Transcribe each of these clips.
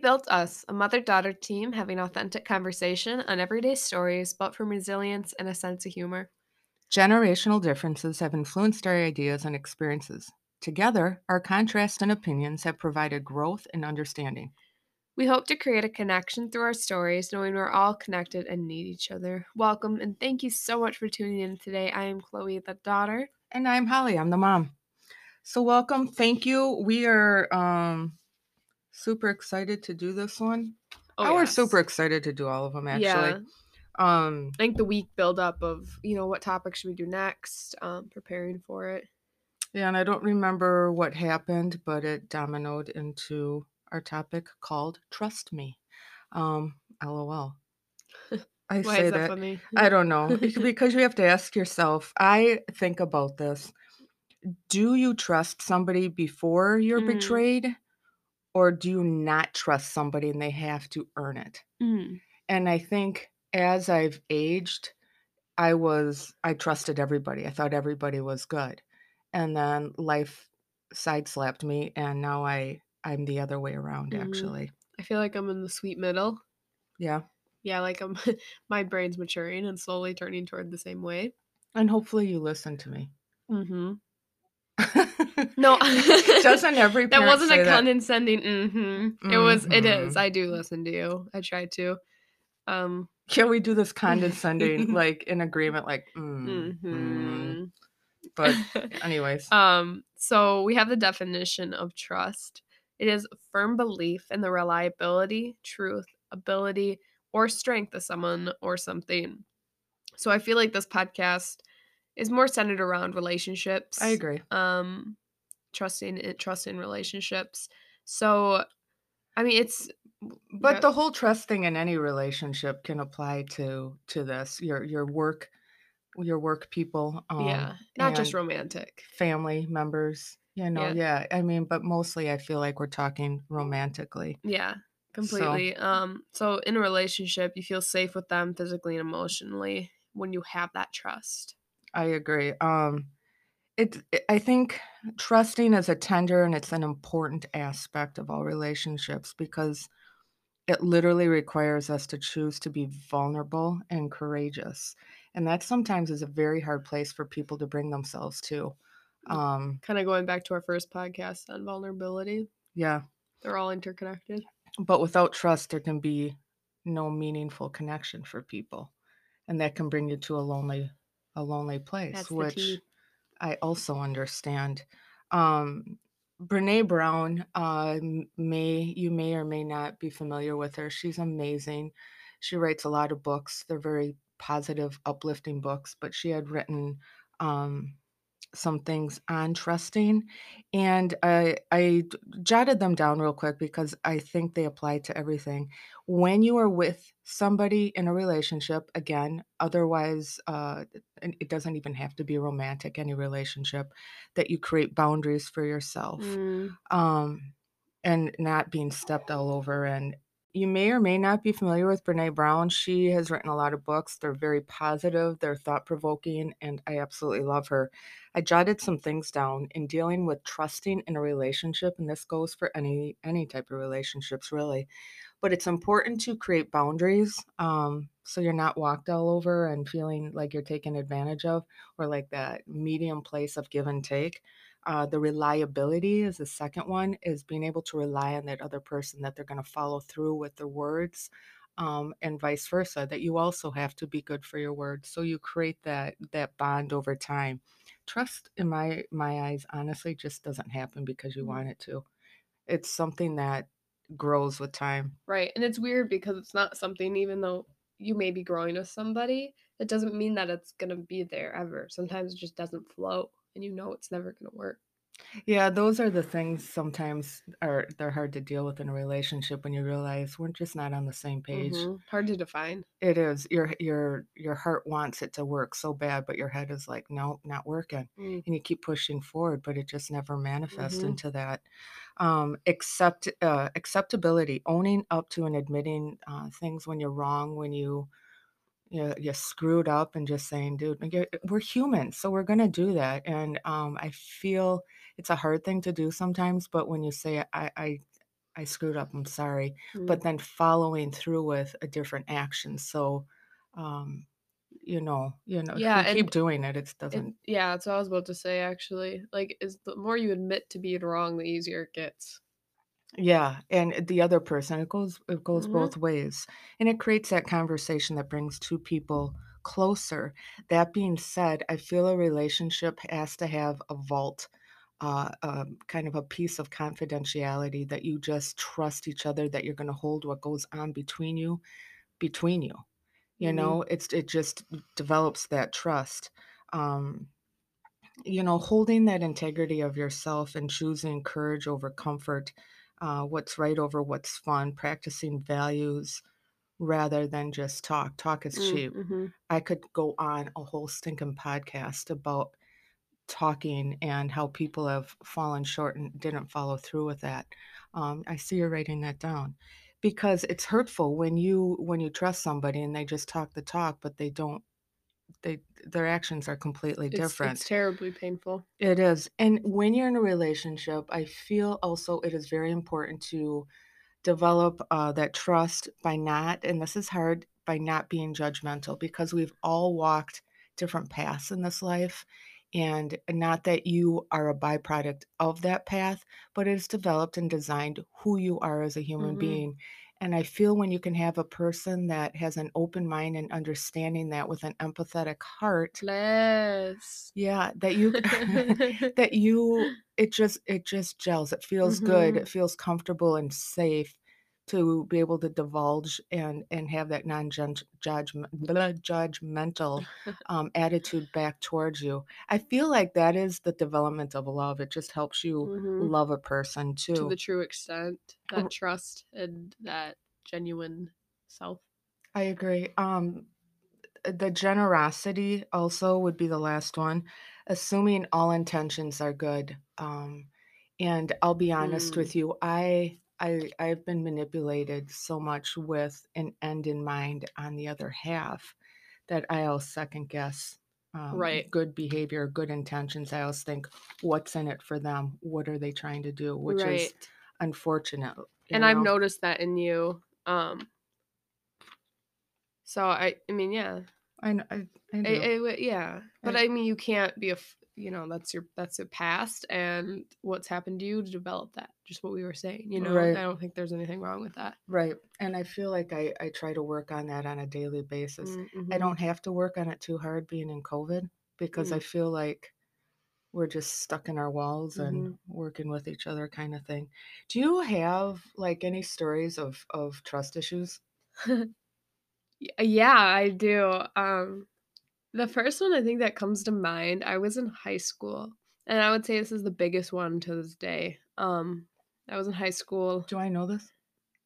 Built Us, a mother daughter team having authentic conversation on everyday stories, but from resilience and a sense of humor. Generational differences have influenced our ideas and experiences. Together, our contrasts and opinions have provided growth and understanding. We hope to create a connection through our stories, knowing we're all connected and need each other. Welcome and thank you so much for tuning in today. I am Chloe, the daughter. And I'm Holly, I'm the mom. So, welcome. Thank you. We are um, super excited to do this one. Oh, we're yes. super excited to do all of them, actually. Yeah. Um, I think the week build up of, you know, what topic should we do next, um, preparing for it. yeah, and I don't remember what happened, but it dominoed into our topic called Trust Me. Um, LOL. I Why say is that, that. funny? I don't know. because you have to ask yourself, I think about this. Do you trust somebody before you're Mm. betrayed? Or do you not trust somebody and they have to earn it? Mm. And I think as I've aged, I was I trusted everybody. I thought everybody was good. And then life sideslapped me and now I I'm the other way around Mhm. actually. I feel like I'm in the sweet middle. Yeah. Yeah, like I'm my brain's maturing and slowly turning toward the same way. And hopefully you listen to me. Mm-hmm. No, Doesn't every that wasn't a that? condescending. Mm-hmm. It was. It is. Mhm. I do listen to you. I try to. Um. Can we do this condescending like in agreement like mm, mm. hmm but anyways. um. So we have the definition of trust. It is firm belief in the reliability, truth, ability, or strength of someone or something. So I feel like this podcast is more centered around relationships. I agree. um trusting in trust in relationships so i mean it's But yeah, the whole trust thing in any relationship can apply to to this. Your your work your work people um yeah not just romantic family members. You know, Yeah. yeah. I mean, but mostly I feel like we're talking romantically. yeah completely um so in a relationship you feel safe with them physically and emotionally when you have that trust I agree. Um it it- I think trusting is a tender and it's an important aspect of all relationships because it literally requires us to choose to be vulnerable and courageous. And that sometimes is a very hard place for people to bring themselves to. Um kind of going back to our first podcast on vulnerability yeah, they're all interconnected but without trust there can be no meaningful connection for people. And that can bring you to a lonely a lonely place, That's which. I also understand. Um, Brene Brown, uh, may you may or may not be familiar with her. She's amazing. She writes a lot of books. They're very positive, uplifting books. But she had written um, some things on trusting, and I, I jotted them down real quick because I think they apply to everything. When you are with somebody in a relationship, again, otherwise, uh, and it doesn't even have to be romantic. Any relationship that you create boundaries for yourself, Mm, um, and not being stepped all over. And you may or may not be familiar with Brene Brown. She has written a lot of books. They're very positive, they're thought provoking, and I absolutely love her. I jotted some things down in dealing with trusting in a relationship, and this goes for any any type of relationships really. But it's important to create boundaries um, so you're not walked all over and feeling like you're taken advantage of, or like that medium place of give and take. Uh, the reliability is the second one, is being able to rely on that other person that they're going to follow through with their words, um, and vice versa. That you also have to be good for your words, so you create that that bond over time. Trust, in my my eyes, honestly, just doesn't happen because you Mm. want it to. It's something that grows with time. right and it's weird because it's not something even though you may be growing with somebody it doesn't mean that it's gonna be there ever sometimes it just doesn't flow and you know it's never gonna work Yeah, those are the things sometimes are they're hard to deal with in a relationship when you realize we're just not on the same page. Mhm. hard to define It is your your your heart wants it to work so bad, but your head is like, nope, not working. Mm. And you keep pushing forward, but it just never manifests Mhm. into that. Um, accept uh, acceptability, owning up to and admitting uh, things when you're wrong, when you you, you screwed up, and just saying, dude, we're human, so we're gonna do that. And um, I feel it's a hard thing to do sometimes, but when you say, I I I screwed up. I'm sorry. Mm. But then following through with a different action. So, um, you know, you know, Yeah, you keep doing it, it It, doesn't. yeah, that's what I was about to say actually. Like is the more you admit to being wrong, the easier it gets. Yeah, and the other person, it goes it goes Mhm. both ways. And it creates that conversation that brings two people closer. That being said, I feel a relationship has to have a vault, uh, um, kind of a piece of confidentiality that you just trust each other that you're going to hold what goes on between you between you. You Mhm. know, it's it just develops that trust. Um, you know, holding that integrity of yourself and choosing courage over comfort, uh, what's right over what's fun, practicing values rather than just talk. Talk is Mm, cheap. mhm. I could go on a whole stinking podcast about talking and how people have fallen short and didn't follow through with that. Um, I see you're writing that down because it's hurtful when you when you trust somebody and they just talk the talk, but they don't. They their actions are completely It's it's terribly painful. It is. And when you're in a relationship, I feel also it is very important to develop uh, that trust by not, and this is hard, by not being judgmental because we've all walked different paths in this life. And not that you are a byproduct of that path, but it's developed and designed who you are as a human Mhm. being. And I feel when you can have a person that has an open mind and understanding that with an empathetic heart, Bless. yeah, that you that you it just it just gels. It feels good. It Mhm. feels comfortable and safe to be able to divulge and and have that non-judgmental judgmental um, attitude back towards you. I feel like that is the development of love. It just helps you Mhm. love a person too, To the true extent, that trust and that genuine self. I agree. Um, the generosity also would be the last one, assuming all intentions are good. Um, and I'll be honest Mm. with you, I I I've been manipulated so much with an end in mind on the other half that I always second guess um, Right. good behavior, good intentions. I always think, what's in it for them? What are they trying to do? Which is unfortunate, And I've noticed that in you. Um so I I mean, yeah. I I, I I. I yeah. But I- I mean, you can't be a f- you know, that's your that's your past and what's happened to you to develop that. Just what we were saying, you know. Right. I don't think there's anything wrong with that. Right. And I feel like I, I try to work on that on a daily basis. I Mm-hmm. don't have to work on it too hard being in COVID because I Mm. feel like we're just stuck in our walls and Mhm. working with each other kind of thing. Do you have like any stories of, of trust issues? yeah, I do. Um the first one I think that comes to mind, I was in high school. And I would say this is the biggest one to this day. Um I was in high school. Do I know this?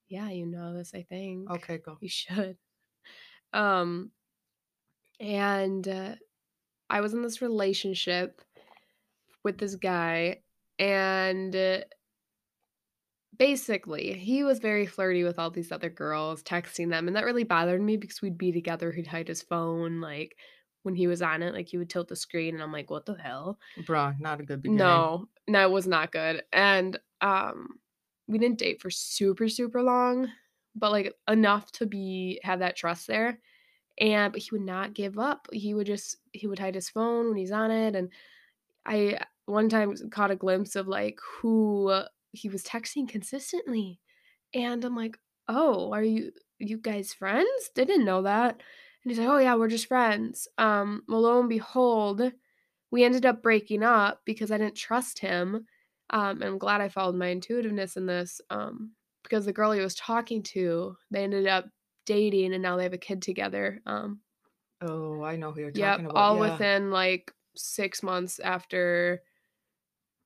Yeah, you know this, I think. Okay, go. You should. Um and uh, I was in this relationship with this guy and uh, basically he was very flirty with all these other girls texting them and that really bothered me because we'd be together he'd hide his phone like when he was on it like he would tilt the screen and i'm like what the hell Bruh, not a good beginning. no no it was not good and um we didn't date for super super long but like enough to be have that trust there and but he would not give up he would just he would hide his phone when he's on it and I one time caught a glimpse of like who he was texting consistently. And I'm like, "Oh, are you you guys friends? Didn't know that." And he's like, "Oh yeah, we're just friends." Um, well, lo and behold, we ended up breaking up because I didn't trust him. Um, and I'm glad I followed my intuitiveness in this. Um, because the girl he was talking to, they ended up dating and now they have a kid together. Um, Oh, I know who you're Yep, talking about. all yeah. within like 6 months after,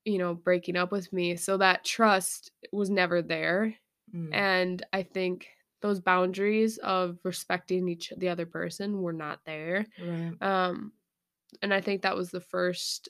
you know, breaking up with me. So that trust was never there. Mm, And I think those boundaries of respecting each the other person were not there. right. Um and I think that was the first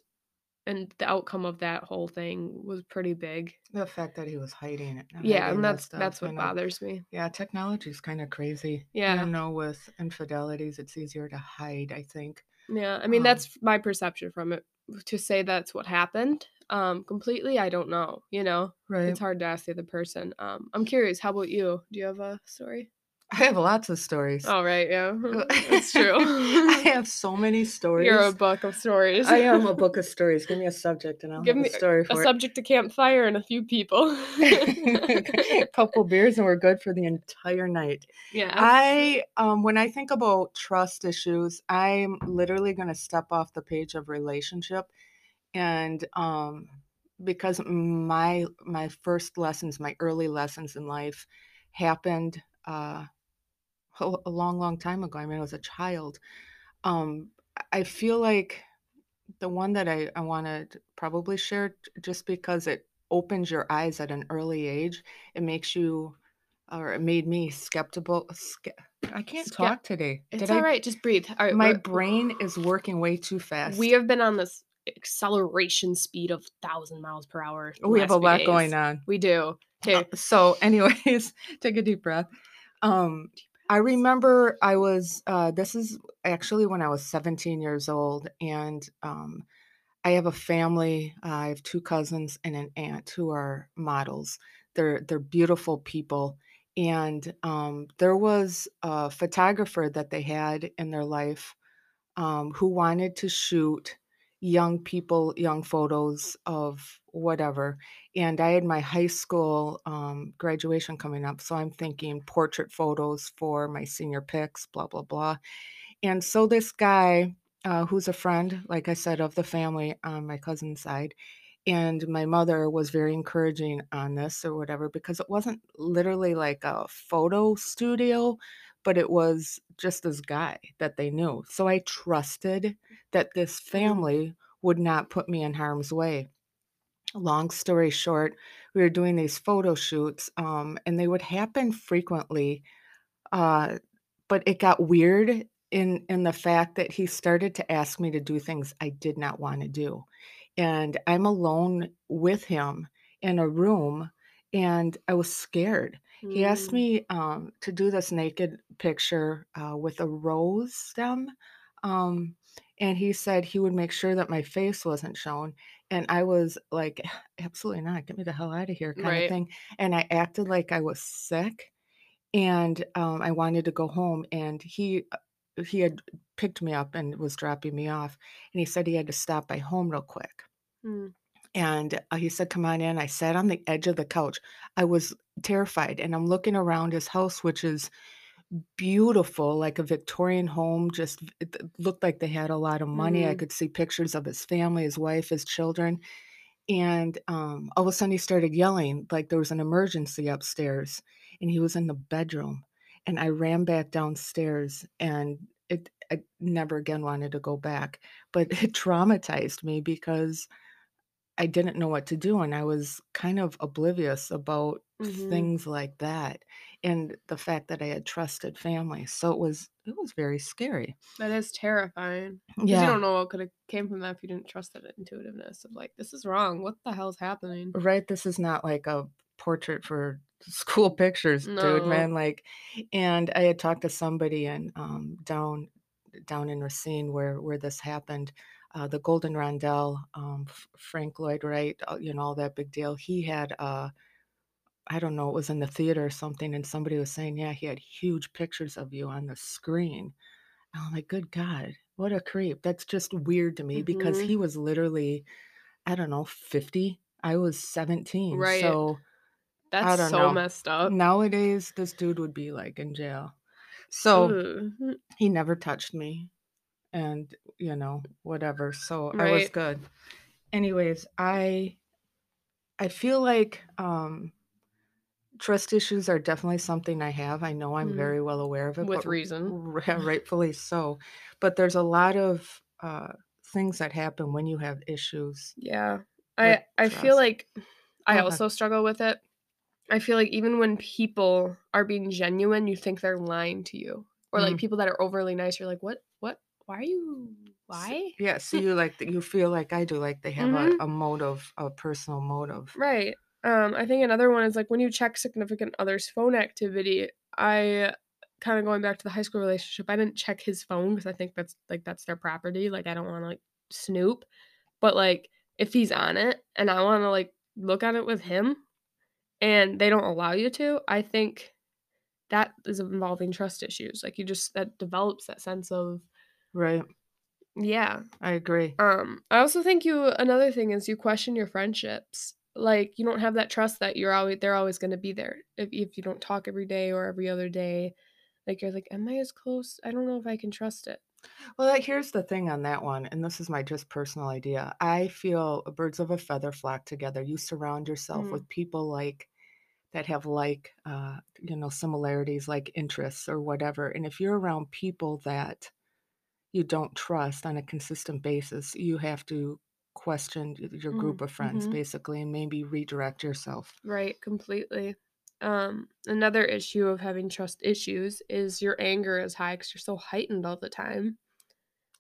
and the outcome of that whole thing was pretty big. The fact that he was hiding it. Yeah, and that's stuff, that's what know. bothers me. Yeah, technology is kind of crazy. Yeah. You know, with infidelities, it's easier to hide, I think. Yeah, I mean Um, that's my perception from it. To say that's what happened, Um, completely, I don't know. You know, Right. it's hard to ask the other person. Um, I'm curious. How about you? Do you have a story? I have lots of stories. Oh, right. Yeah, that's true. I have so many stories. You're a book of stories. I am a book of stories. Give me a subject and I'll Give me a story a subject to campfire and a few people. a couple beers and we're good for the entire night. yeah. I um when I think about trust issues, I'm literally going to step off the page of relationship and um because my my first lessons, my early lessons in life happened uh a long long time ago. I mean, I was a child. Um I feel like the one that I I wanna probably share just because it opens your eyes at an early age, it makes you or it made me skeptical ske I can't Skep talk today. it's Did I alright, just breathe. Alright, my brain is working way too fast. we have been on this acceleration speed of 1,000 miles per hour We have a lot going on. We do. Uh, Okay. so anyways, take a deep breath. Um, I remember I was uh, this is actually when I was 17 years old, and um, I have a family. uh, I have two cousins and an aunt who are models. They're they're beautiful people, and um, there was a photographer that they had in their life um, who wanted to shoot young people, young photos of whatever. And I had my high school um, graduation coming up. So I'm thinking portrait photos for my senior pics, blah, blah, blah. And so this guy, uh, who's a friend, like I said, of the family on my cousin's side, and my mother was very encouraging on this or whatever because it wasn't literally like a photo studio, but it was just this guy that they knew. So I trusted that this Mm. family would not put me in harm's way. Long story short, we were doing these photo shoots, um, and they would happen frequently uh, but it got weird in in the fact that he started to ask me to do things I did not want to do. And I'm alone with him in a room and I was scared. He asked Mm. me um, to do this naked picture uh, with a rose stem. Um, and he said he would make sure that my face wasn't shown. And I was like, absolutely not. Get me the hell out of here, kind of thing. And I acted like I was sick and, um, I wanted to go home, and he uh, he had picked me up and was dropping me off, and he said he had to stop by home real quick. Mm. And, uh, he said, "Come on in." I sat on the edge of the couch. I was terrified, and I'm looking around his house, which is beautiful, like a Victorian home, just looked like they had a lot of money. I Mhm. could see pictures of his family, his wife, his children, and, um, all of a sudden he started yelling like there was an emergency upstairs, and he was in the bedroom, and I ran back downstairs, and it I never again wanted to go back, but it traumatized me because I didn't know what to do, and I was kind of oblivious about Mhm. things like that, and the fact that I had trusted family, so it was it was very scary. That is terrifying. 'Cause you Yeah. don't know what coulda came from that if you didn't trust that intuitiveness of like, "This is wrong. What the hell's happening?" Right, this is not like a portrait for school pictures, dude, man, like and I had talked to somebody in, um, down down in Racine where where this happened, uh, the Golden Rondelle, um, Frank Lloyd Wright, uh, you know, all that big deal. He had, uh, I don't know, it was in the theater or something, and somebody was saying, "Yeah, he had huge pictures of you on the screen." And I'm like, "Good god, what a creep." That's just weird to me because Mhm. he was literally, I don't know, 50? I was 17, Right. so That's so know. messed up. Nowadays, this dude would be, like, in jail. So, Ugh. he never touched me and, you know, whatever, so I was good. Anyways, I I feel like, um trust issues are definitely something I have. I know I'm Mhm. very well aware of it, With reason. rightfully so. But there's a lot of, uh, things that happen when you have issues Yeah. I I feel like I also struggle with it. I feel like even when people are being genuine, you think they're lying to you. Or like Mm. people that are overly nice, you're like, "What? What? Why are you why?" yeah, so you like you feel like I do, like they have a Mhm. a motive, a personal motive. Right. Um, I think another one is like when you check significant other's phone activity, I kinda going back to the high school relationship, I didn't check his phone because I think that's like, that's their property, like, I don't wanna, like, snoop. But, like, if he's on it and I want to like look at it with him and they don't allow you to, I think that is involving trust issues. Like you just that develops that sense of Right. yeah. I agree. Um I also think you another thing is you question your friendships. Like you don't have that trust that you're always they're always going to be there. If if you don't talk every day or every other day, like you're like am I as close? I don't know if I can trust it. Well, like, here's the thing on that one, and this is my just personal idea. I feel birds of a feather flock together. You surround yourself Mm. with people like that have like, uh, you know, similarities, like interests or whatever. And if you're around people that you don't trust on a consistent basis, you have to question your Mm, group of friends mhm. basically and maybe redirect yourself. Right, completely. Um, another issue of having trust issues is your anger is high because you're so heightened all the time.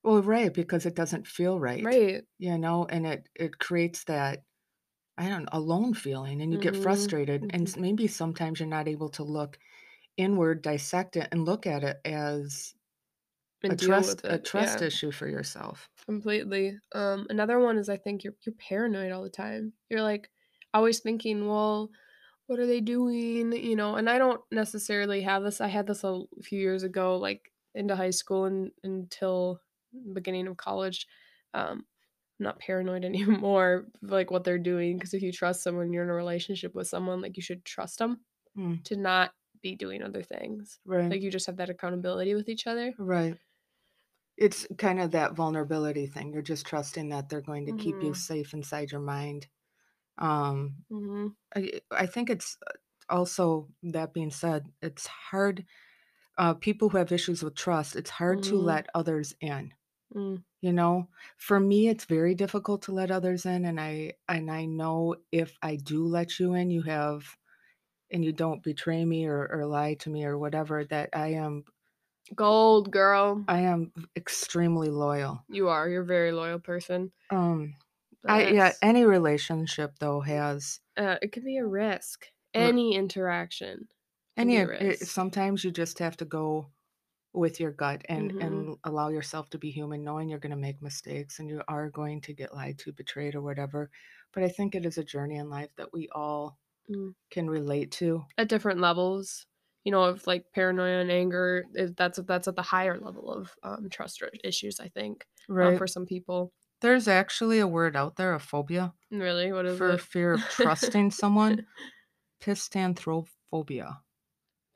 Well, right, because it doesn't feel right, Right. you know, and it it creates that I don't know, alone feeling and you get Mhm. frustrated and Mhm. s- maybe sometimes you're not able to look inward, dissect it and look at it as a And deal trust a trust Yeah, issue for yourself. completely. Um, another one is I think you're you're paranoid all the time. You're like always thinking, well, what are they doing? You know, and I don't necessarily have this. I had this a few years ago, like into high school and until beginning of college. Um, I'm not paranoid anymore, like what they're doing. Because if you trust someone, you're in a relationship with someone, like you should trust them Mm, to not be doing other things. right. Like you just have that accountability with each other. Right. It's kind of that vulnerability thing. You're just trusting that they're going to keep you Mhm. safe inside your mind. Um, Mhm. I, I think it's uh, also that being said, it's hard. Uh, people who have issues with trust, it's hard to Mhm. let others in. Mm. You know, for me, it's very difficult to let others in, and I and I know if I do let you in, you have and you don't betray me or, or lie to me or whatever, that I am Gold, girl. I am extremely loyal. You are. You're a very loyal person. Um, I yeah, any relationship though has uh, it could be a risk. r- Any interaction can any. it, sometimes you just have to go with your gut and Mhm. and allow yourself to be human, knowing you're going to make mistakes and you are going to get lied to, betrayed, or whatever. But I think it is a journey in life that we all Mm. can relate to. At different levels, you know, of like paranoia and anger, that's that's at the higher level of um, trust issues. I think um, Right. for some people. There's actually a word out there, a phobia, Really, what is for it? fear of trusting someone. Pistanthrophobia.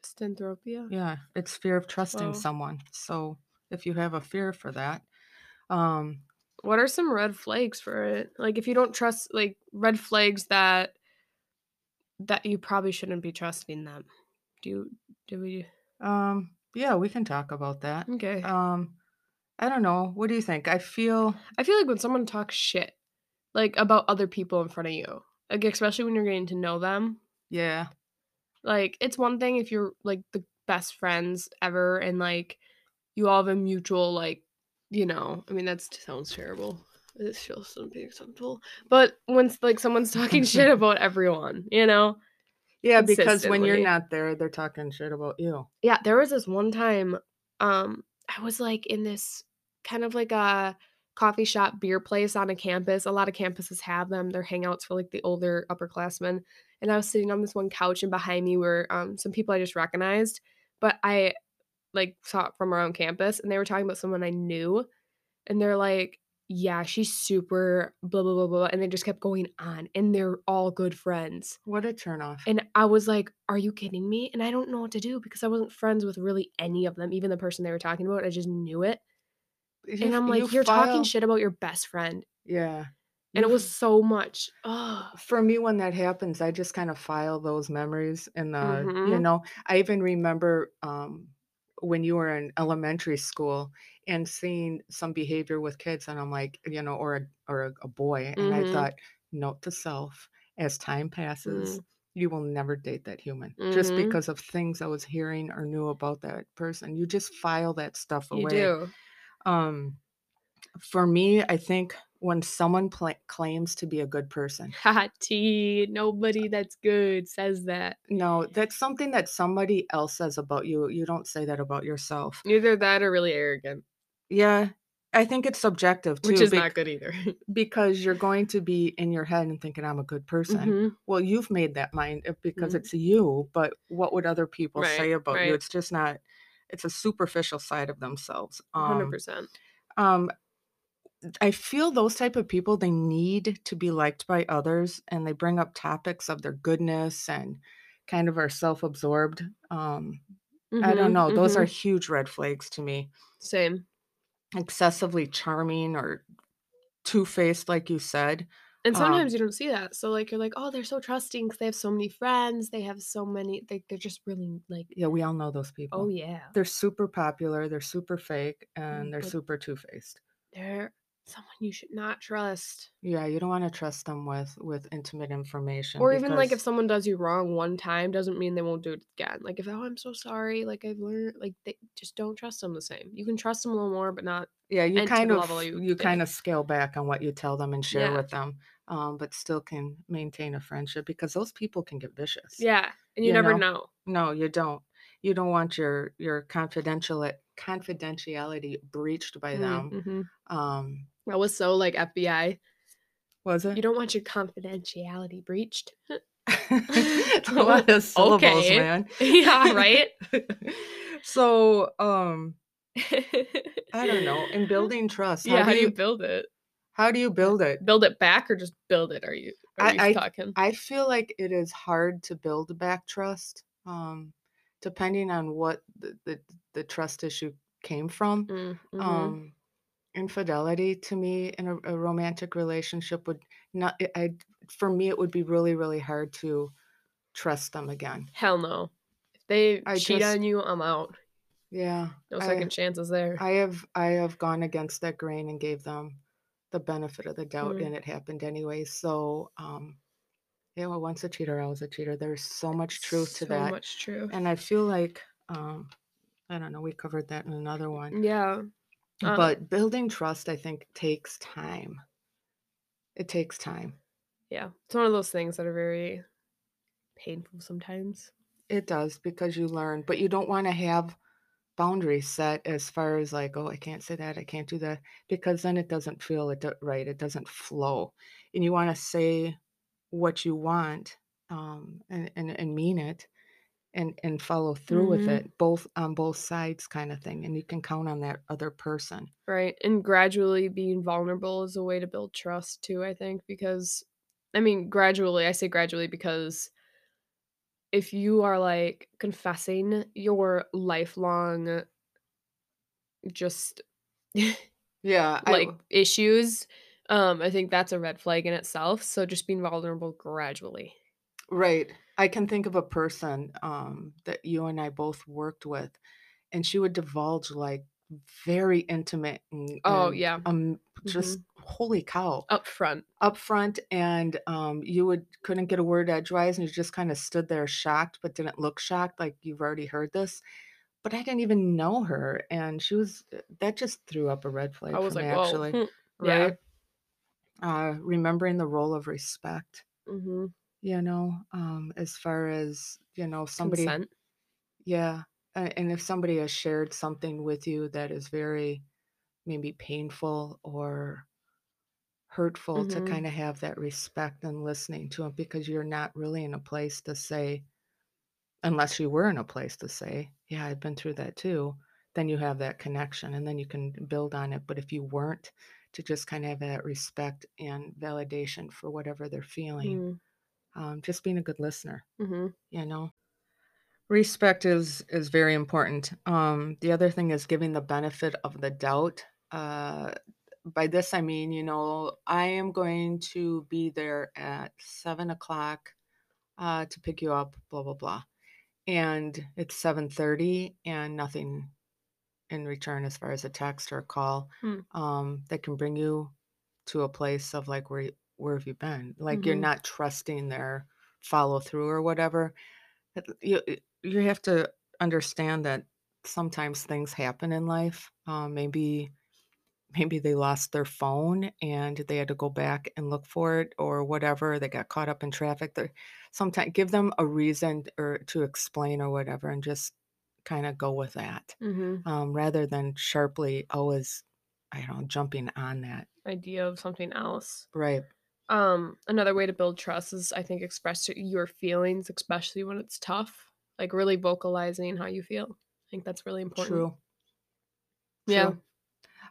Stenthropia. Yeah, it's fear of trusting someone. So if you have a fear for that, um, What are some red flags for it? Like if you don't trust, like red flags that that you probably shouldn't be trusting them. Do you? Do we? um, yeah, we can talk about that. Okay. Um, I don't know. What do you think? I feel I feel like when someone talks shit, like about other people in front of you, like especially when you're getting to know them, yeah, like it's one thing if you're like the best friends ever and like you all have a mutual like, you know, I mean that sounds terrible. It feels something acceptable, but when like someone's talking shit about everyone, you know, yeah, because when you're not there, they're talking shit about you. Yeah, there was this one time, um, I was like in this kind of like a coffee shop beer place on a campus. A lot of campuses have them. They're hangouts for like the older upperclassmen. And I was sitting on this one couch, and behind me were um, some people I just recognized, but I like saw it from around campus, and they were talking about someone I knew, and they're like, "Yeah, she's super blah blah blah blah," and they just kept going on, and they're all good friends. What a turnoff. And I was like, "Are you kidding me?" And I don't know what to do because I wasn't friends with really any of them, even the person they were talking about, I just knew it. You And I'm like, "You're talking shit about your best friend." Yeah. And You it was so much. Ugh. for me when that happens i just kind of file those memories in the you Mhm. know i even remember um when you were in elementary school and seeing some behavior with kids and i'm like you know or a or a, a boy and i Mhm. thought note to self as time passes Mm. You will never date that human just Mhm. because of things i was hearing or knew about that person you just file that stuff away. You do. um for me i think when someone pla claims to be a good person Hot tea. Nobody that's good says that. No, that's something that somebody else says about you. You don't say that about yourself. Either that or really arrogant. Yeah. I think it's subjective too, which is bec- not good either. because you're going to be in your head and thinking I'm a good person. Mhm. Well, you've made that mind uh, because Mhm. it's you, but what would other people Right, say about right. you? It's just not. It's a superficial side of themselves. Hundred Um, percent. um, I feel those type of people they need to be liked by others, and they bring up topics of their goodness and kind of are self-absorbed. Um, I don't Mhm, know. Those are mhm. huge red flags to me. same. Excessively charming or two-faced, like you said. And Um, sometimes you don't see that. So like you're like, oh, they're so trusting because they have so many friends. They have so many. They they're just really like, Yeah, we all know those people. oh yeah, They're super popular, they're super fake, and Mm, they're but- super two-faced. they're someone you should not trust. Yeah, you don't wanna trust them with with intimate information Or even like if because someone does you wrong one time doesn't mean they won't do it again. Like if oh I'm so sorry, like I've learned like they just don't trust them the same. You can trust them a little more, but not Yeah, you and to kind the of level you you think. kinda scale back on what you tell them and share Yeah. with them, um, but still can maintain a friendship because those people can get vicious. yeah. And you, You never know? know. No, you don't. You don't want your your confidential confidentiality breached by them. Mm-hmm. Um, That was so like FBI. was it? You don't want your confidentiality breached. It's a lot of syllables, Okay. man. yeah, right. So, um, I don't know. In building trust, yeah, how do you build it? how do you build it? Build it back or just build it? Are you are I- you I- talking? I feel like it is hard to build back trust, um, depending on what the, the, the trust issue came from. Mm, mhm. Um, infidelity to me in a, a romantic relationship would not. I, I for me it would be really really hard to trust them again. Hell no. If they I cheat just- on you, I'm out. Yeah, No I- second chances there. I have I have gone against that grain and gave them the benefit of the doubt, Mm. and it happened anyway. So, um, yeah, well, once a cheater, always a cheater. There's so much truth to that. so that, much true. and I feel like um, I don't know. We covered that in another one, Yeah. Uh, but building trust, I think, takes time. It takes time. yeah. It's one of those things that are very painful sometimes. It does because you learn, but you don't want to have boundaries set as far as like, oh, I can't say that, I can't do that, because then it doesn't feel it do- right. It doesn't flow, and you want to say what you want um, and, and and mean it, and and follow through with Mhm. it, both on both sides, kind of thing, and you can count on that other person. Right. And gradually being vulnerable is a way to build trust too, I think, because I mean, gradually, I say gradually because if you are like confessing your lifelong just Yeah, like issues, um, I think that's a red flag in itself. So just being vulnerable gradually. Right. I can think of a person um, that you and I both worked with, and she would divulge like very intimate and, Oh, and, yeah. um, just holy cow Up front. up front, and um, you would couldn't get a word edgewise, and you just kind of stood there shocked, but didn't look shocked, like you've already heard this. But I didn't even know her, and she was that just threw up a red flag I was for like, me, actually. hmm, Yeah. Right? Uh, remembering the role of respect Mm-hmm. You know um as far as you know somebody Consent. yeah a- and if somebody has shared something with you that is very maybe painful or hurtful to Mhm. kind of have that respect and listening to them because you're not really in a place to say unless you were in a place to say yeah i've been through that too then you have that connection and then you can build on it but if you weren't to just kind of have that respect and validation for whatever they're feeling um, just being a good listener Mm-hmm. you know respect is is very important um the other thing is giving the benefit of the doubt uh by this i mean you know i am going to be there at seven o'clock uh to pick you up blah blah blah and it's 7.30 and nothing in return as far as a text or a call Hmm. um that can bring you to a place of like where you- where have you been like you're Mhm. not trusting their follow through or whatever you you have to understand that sometimes things happen in life um, maybe maybe they lost their phone and they had to go back and look for it or whatever they got caught up in traffic sometimes give them a reason or to explain or whatever and just kind of go with that Mm-hmm. um, rather than sharply always I don't know, jumping on that. idea of something else. Right. Um, another way to build trust is I think express your feelings, especially when it's tough. Like really vocalizing how you feel. I think that's really important. True. Yeah. True.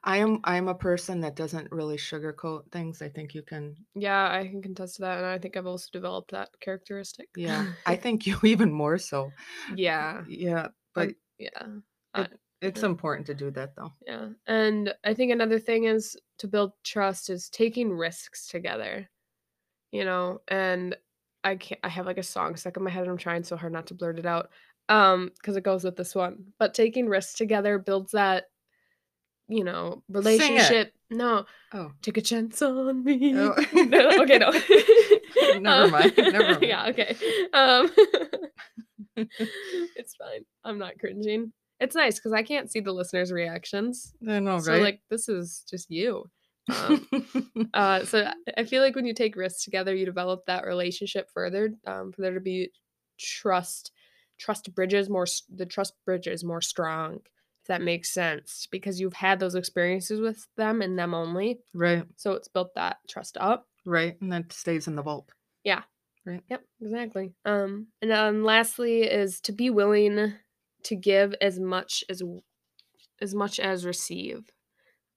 I am I am a person that doesn't really sugarcoat things. I think you can Yeah, I can contest to that, and I think I've also developed that characteristic. yeah. I think you even more so. yeah, Yeah. But Um, yeah, I- it's important to do that though. yeah. And I think another thing is to build trust is taking risks together. You know, and I can't. I have like a song stuck in my head, and I'm trying so hard not to blurt it out, um, because it goes with this one. But taking risks together builds that, you know, relationship. No, Oh. take a chance on me. Oh. no, okay, no. Never Um, mind, never mind. Yeah, okay. Um, it's fine. I'm not cringing. It's nice because I can't see the listeners' reactions. I know, So right? like this is just you. Um, uh, so I- feel like when you take risks together, you develop that relationship further. Um, for there to be trust, trust bridges more. The trust bridge is more strong. If that makes sense, because you've had those experiences with them and them only. right, So it's built that trust up. right. And that stays in the vault. Yeah. Right. Yep, exactly. Um, and then lastly is to be willing to give as much as as much as receive.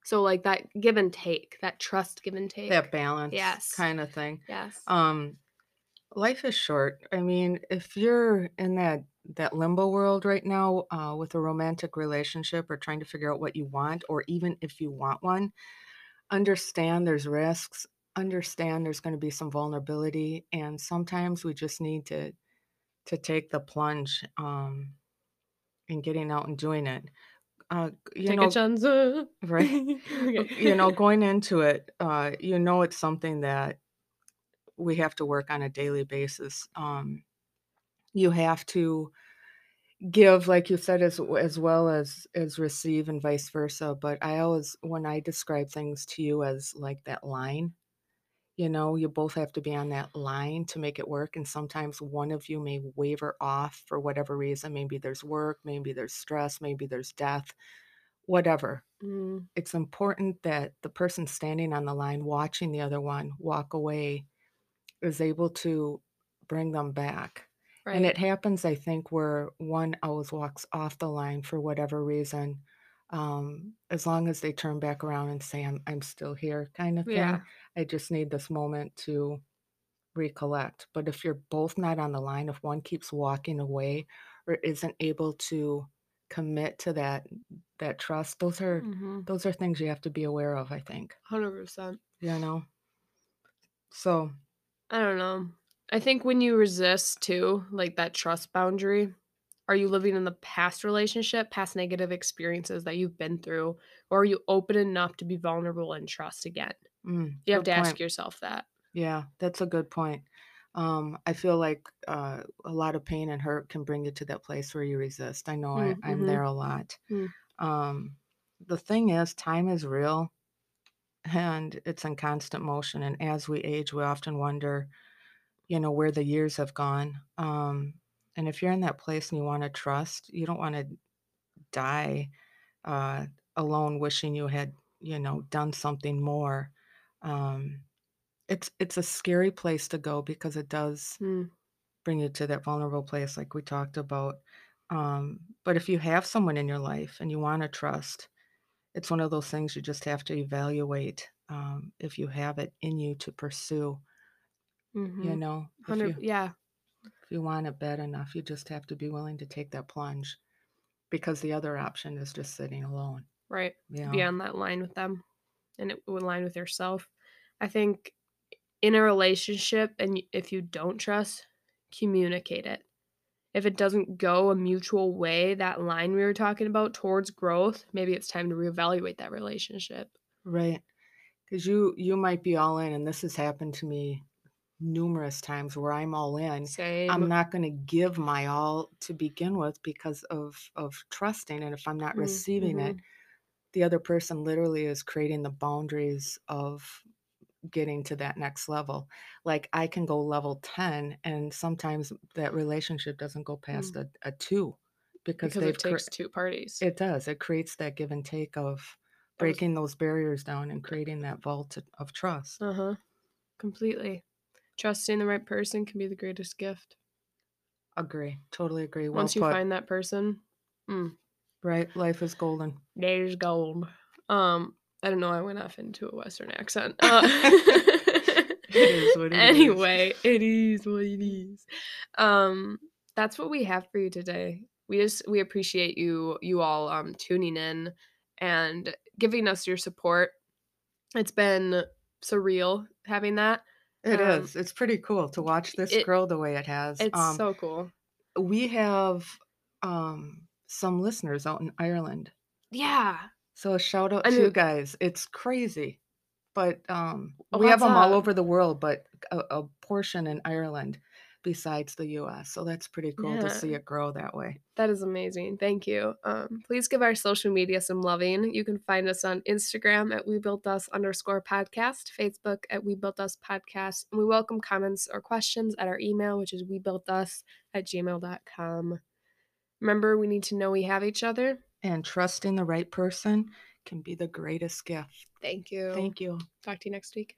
So like that give and take, that trust give and take. That balance Yes. kind of thing. Yes. Um life is short. I mean, if you're in that that limbo world right now uh, with a romantic relationship or trying to figure out what you want, or even if you want one, understand there's risks. Understand there's going to be some vulnerability, and sometimes we just need to to take the plunge um, in getting out and doing it. Uh, you take know, a chance. uh. right? you know, going into it, uh, you know, it's something that we have to work on a daily basis. Um, you have to give, like you said, as as well as as receive, and vice versa. But I always, when I describe things to you as like that line, you know, you both have to be on that line to make it work. And sometimes one of you may waver off for whatever reason. Maybe there's work, maybe there's stress, maybe there's death, whatever Mm, it's important that the person standing on the line watching the other one walk away is able to bring them back. right. And it happens, I think, where one always walks off the line for whatever reason. Um, as long as they turn back around and say, I'm, I'm still here, kind of thing. yeah. I just need this moment to recollect. But if you're both not on the line, if one keeps walking away or isn't able to commit to that that trust, those are hmm those are things you have to be aware of, I think. Hundred percent. You know? So, I don't know. I think when you resist too, like that trust boundary, are you living in the past relationship, past negative experiences that you've been through, or are you open enough to be vulnerable and trust again? Mm, You have to ask yourself that. Yeah, that's a good point. Um, I feel like uh, a lot of pain and hurt can bring you to that place where you resist. I know I, Mm, I'm mhm. there a lot. Mm. Um, the thing is, time is real and it's in constant motion. And as we age, we often wonder, you know, where the years have gone. Um, and if you're in that place and you want to trust, you don't want to die uh, alone, wishing you had, you know, done something more. Um, it's it's a scary place to go because it does Mm, bring you to that vulnerable place, like we talked about. Um, but if you have someone in your life and you want to trust, it's one of those things you just have to evaluate um, if you have it in you to pursue. You mhm. know, if you Yeah. if you want it bad enough, you just have to be willing to take that plunge, because the other option is just sitting alone. Right. You Be on that line with them, and it would line with yourself. I think in a relationship, and if you don't trust, communicate it. If it doesn't go a mutual way, that line we were talking about towards growth, maybe it's time to reevaluate that relationship. Right. Because you you might be all in, and this has happened to me numerous times where I'm all in. Same. I'm not going to give my all to begin with because of of trusting, and if I'm not Mm, receiving it, mhm. the other person literally is creating the boundaries of getting to that next level. Like I can go level 10 and sometimes that relationship doesn't go past a, a 2 because, because they've it cre- takes two parties. it does. It creates that give and take of breaking those barriers down and creating that vault of- trust. Uh huh. Completely. Trusting the right person can be the greatest gift. Agree. Totally agree. Well Once you put. find that person, mm, right? Life is golden. there's gold. Um, I don't know. I went off into a Western accent. Uh, It is what it is. anyway, it is what it is. Um, that's what we have for you today. We just we appreciate you you all um tuning in and giving us your support. It's been surreal having that. It is. Um, It's pretty cool to watch this it- grow the way it has. It's um, so cool. we have um some listeners out in Ireland. Yeah. So a shout out I to you guys. It's crazy. But um we have them all over the world, but a, a portion in Ireland besides the US. So that's pretty cool to see it grow that way. That is amazing. Thank you. Um, please give our social media some loving. You can find us on Instagram at We Built Us underscore podcast, Facebook at We Built Us podcast, and we welcome comments or questions at our email, which is We Built Us at gmail.com. Remember, we need to know we have each other and trusting the right person can be the greatest gift. Thank you. Thank you. Talk to you next week.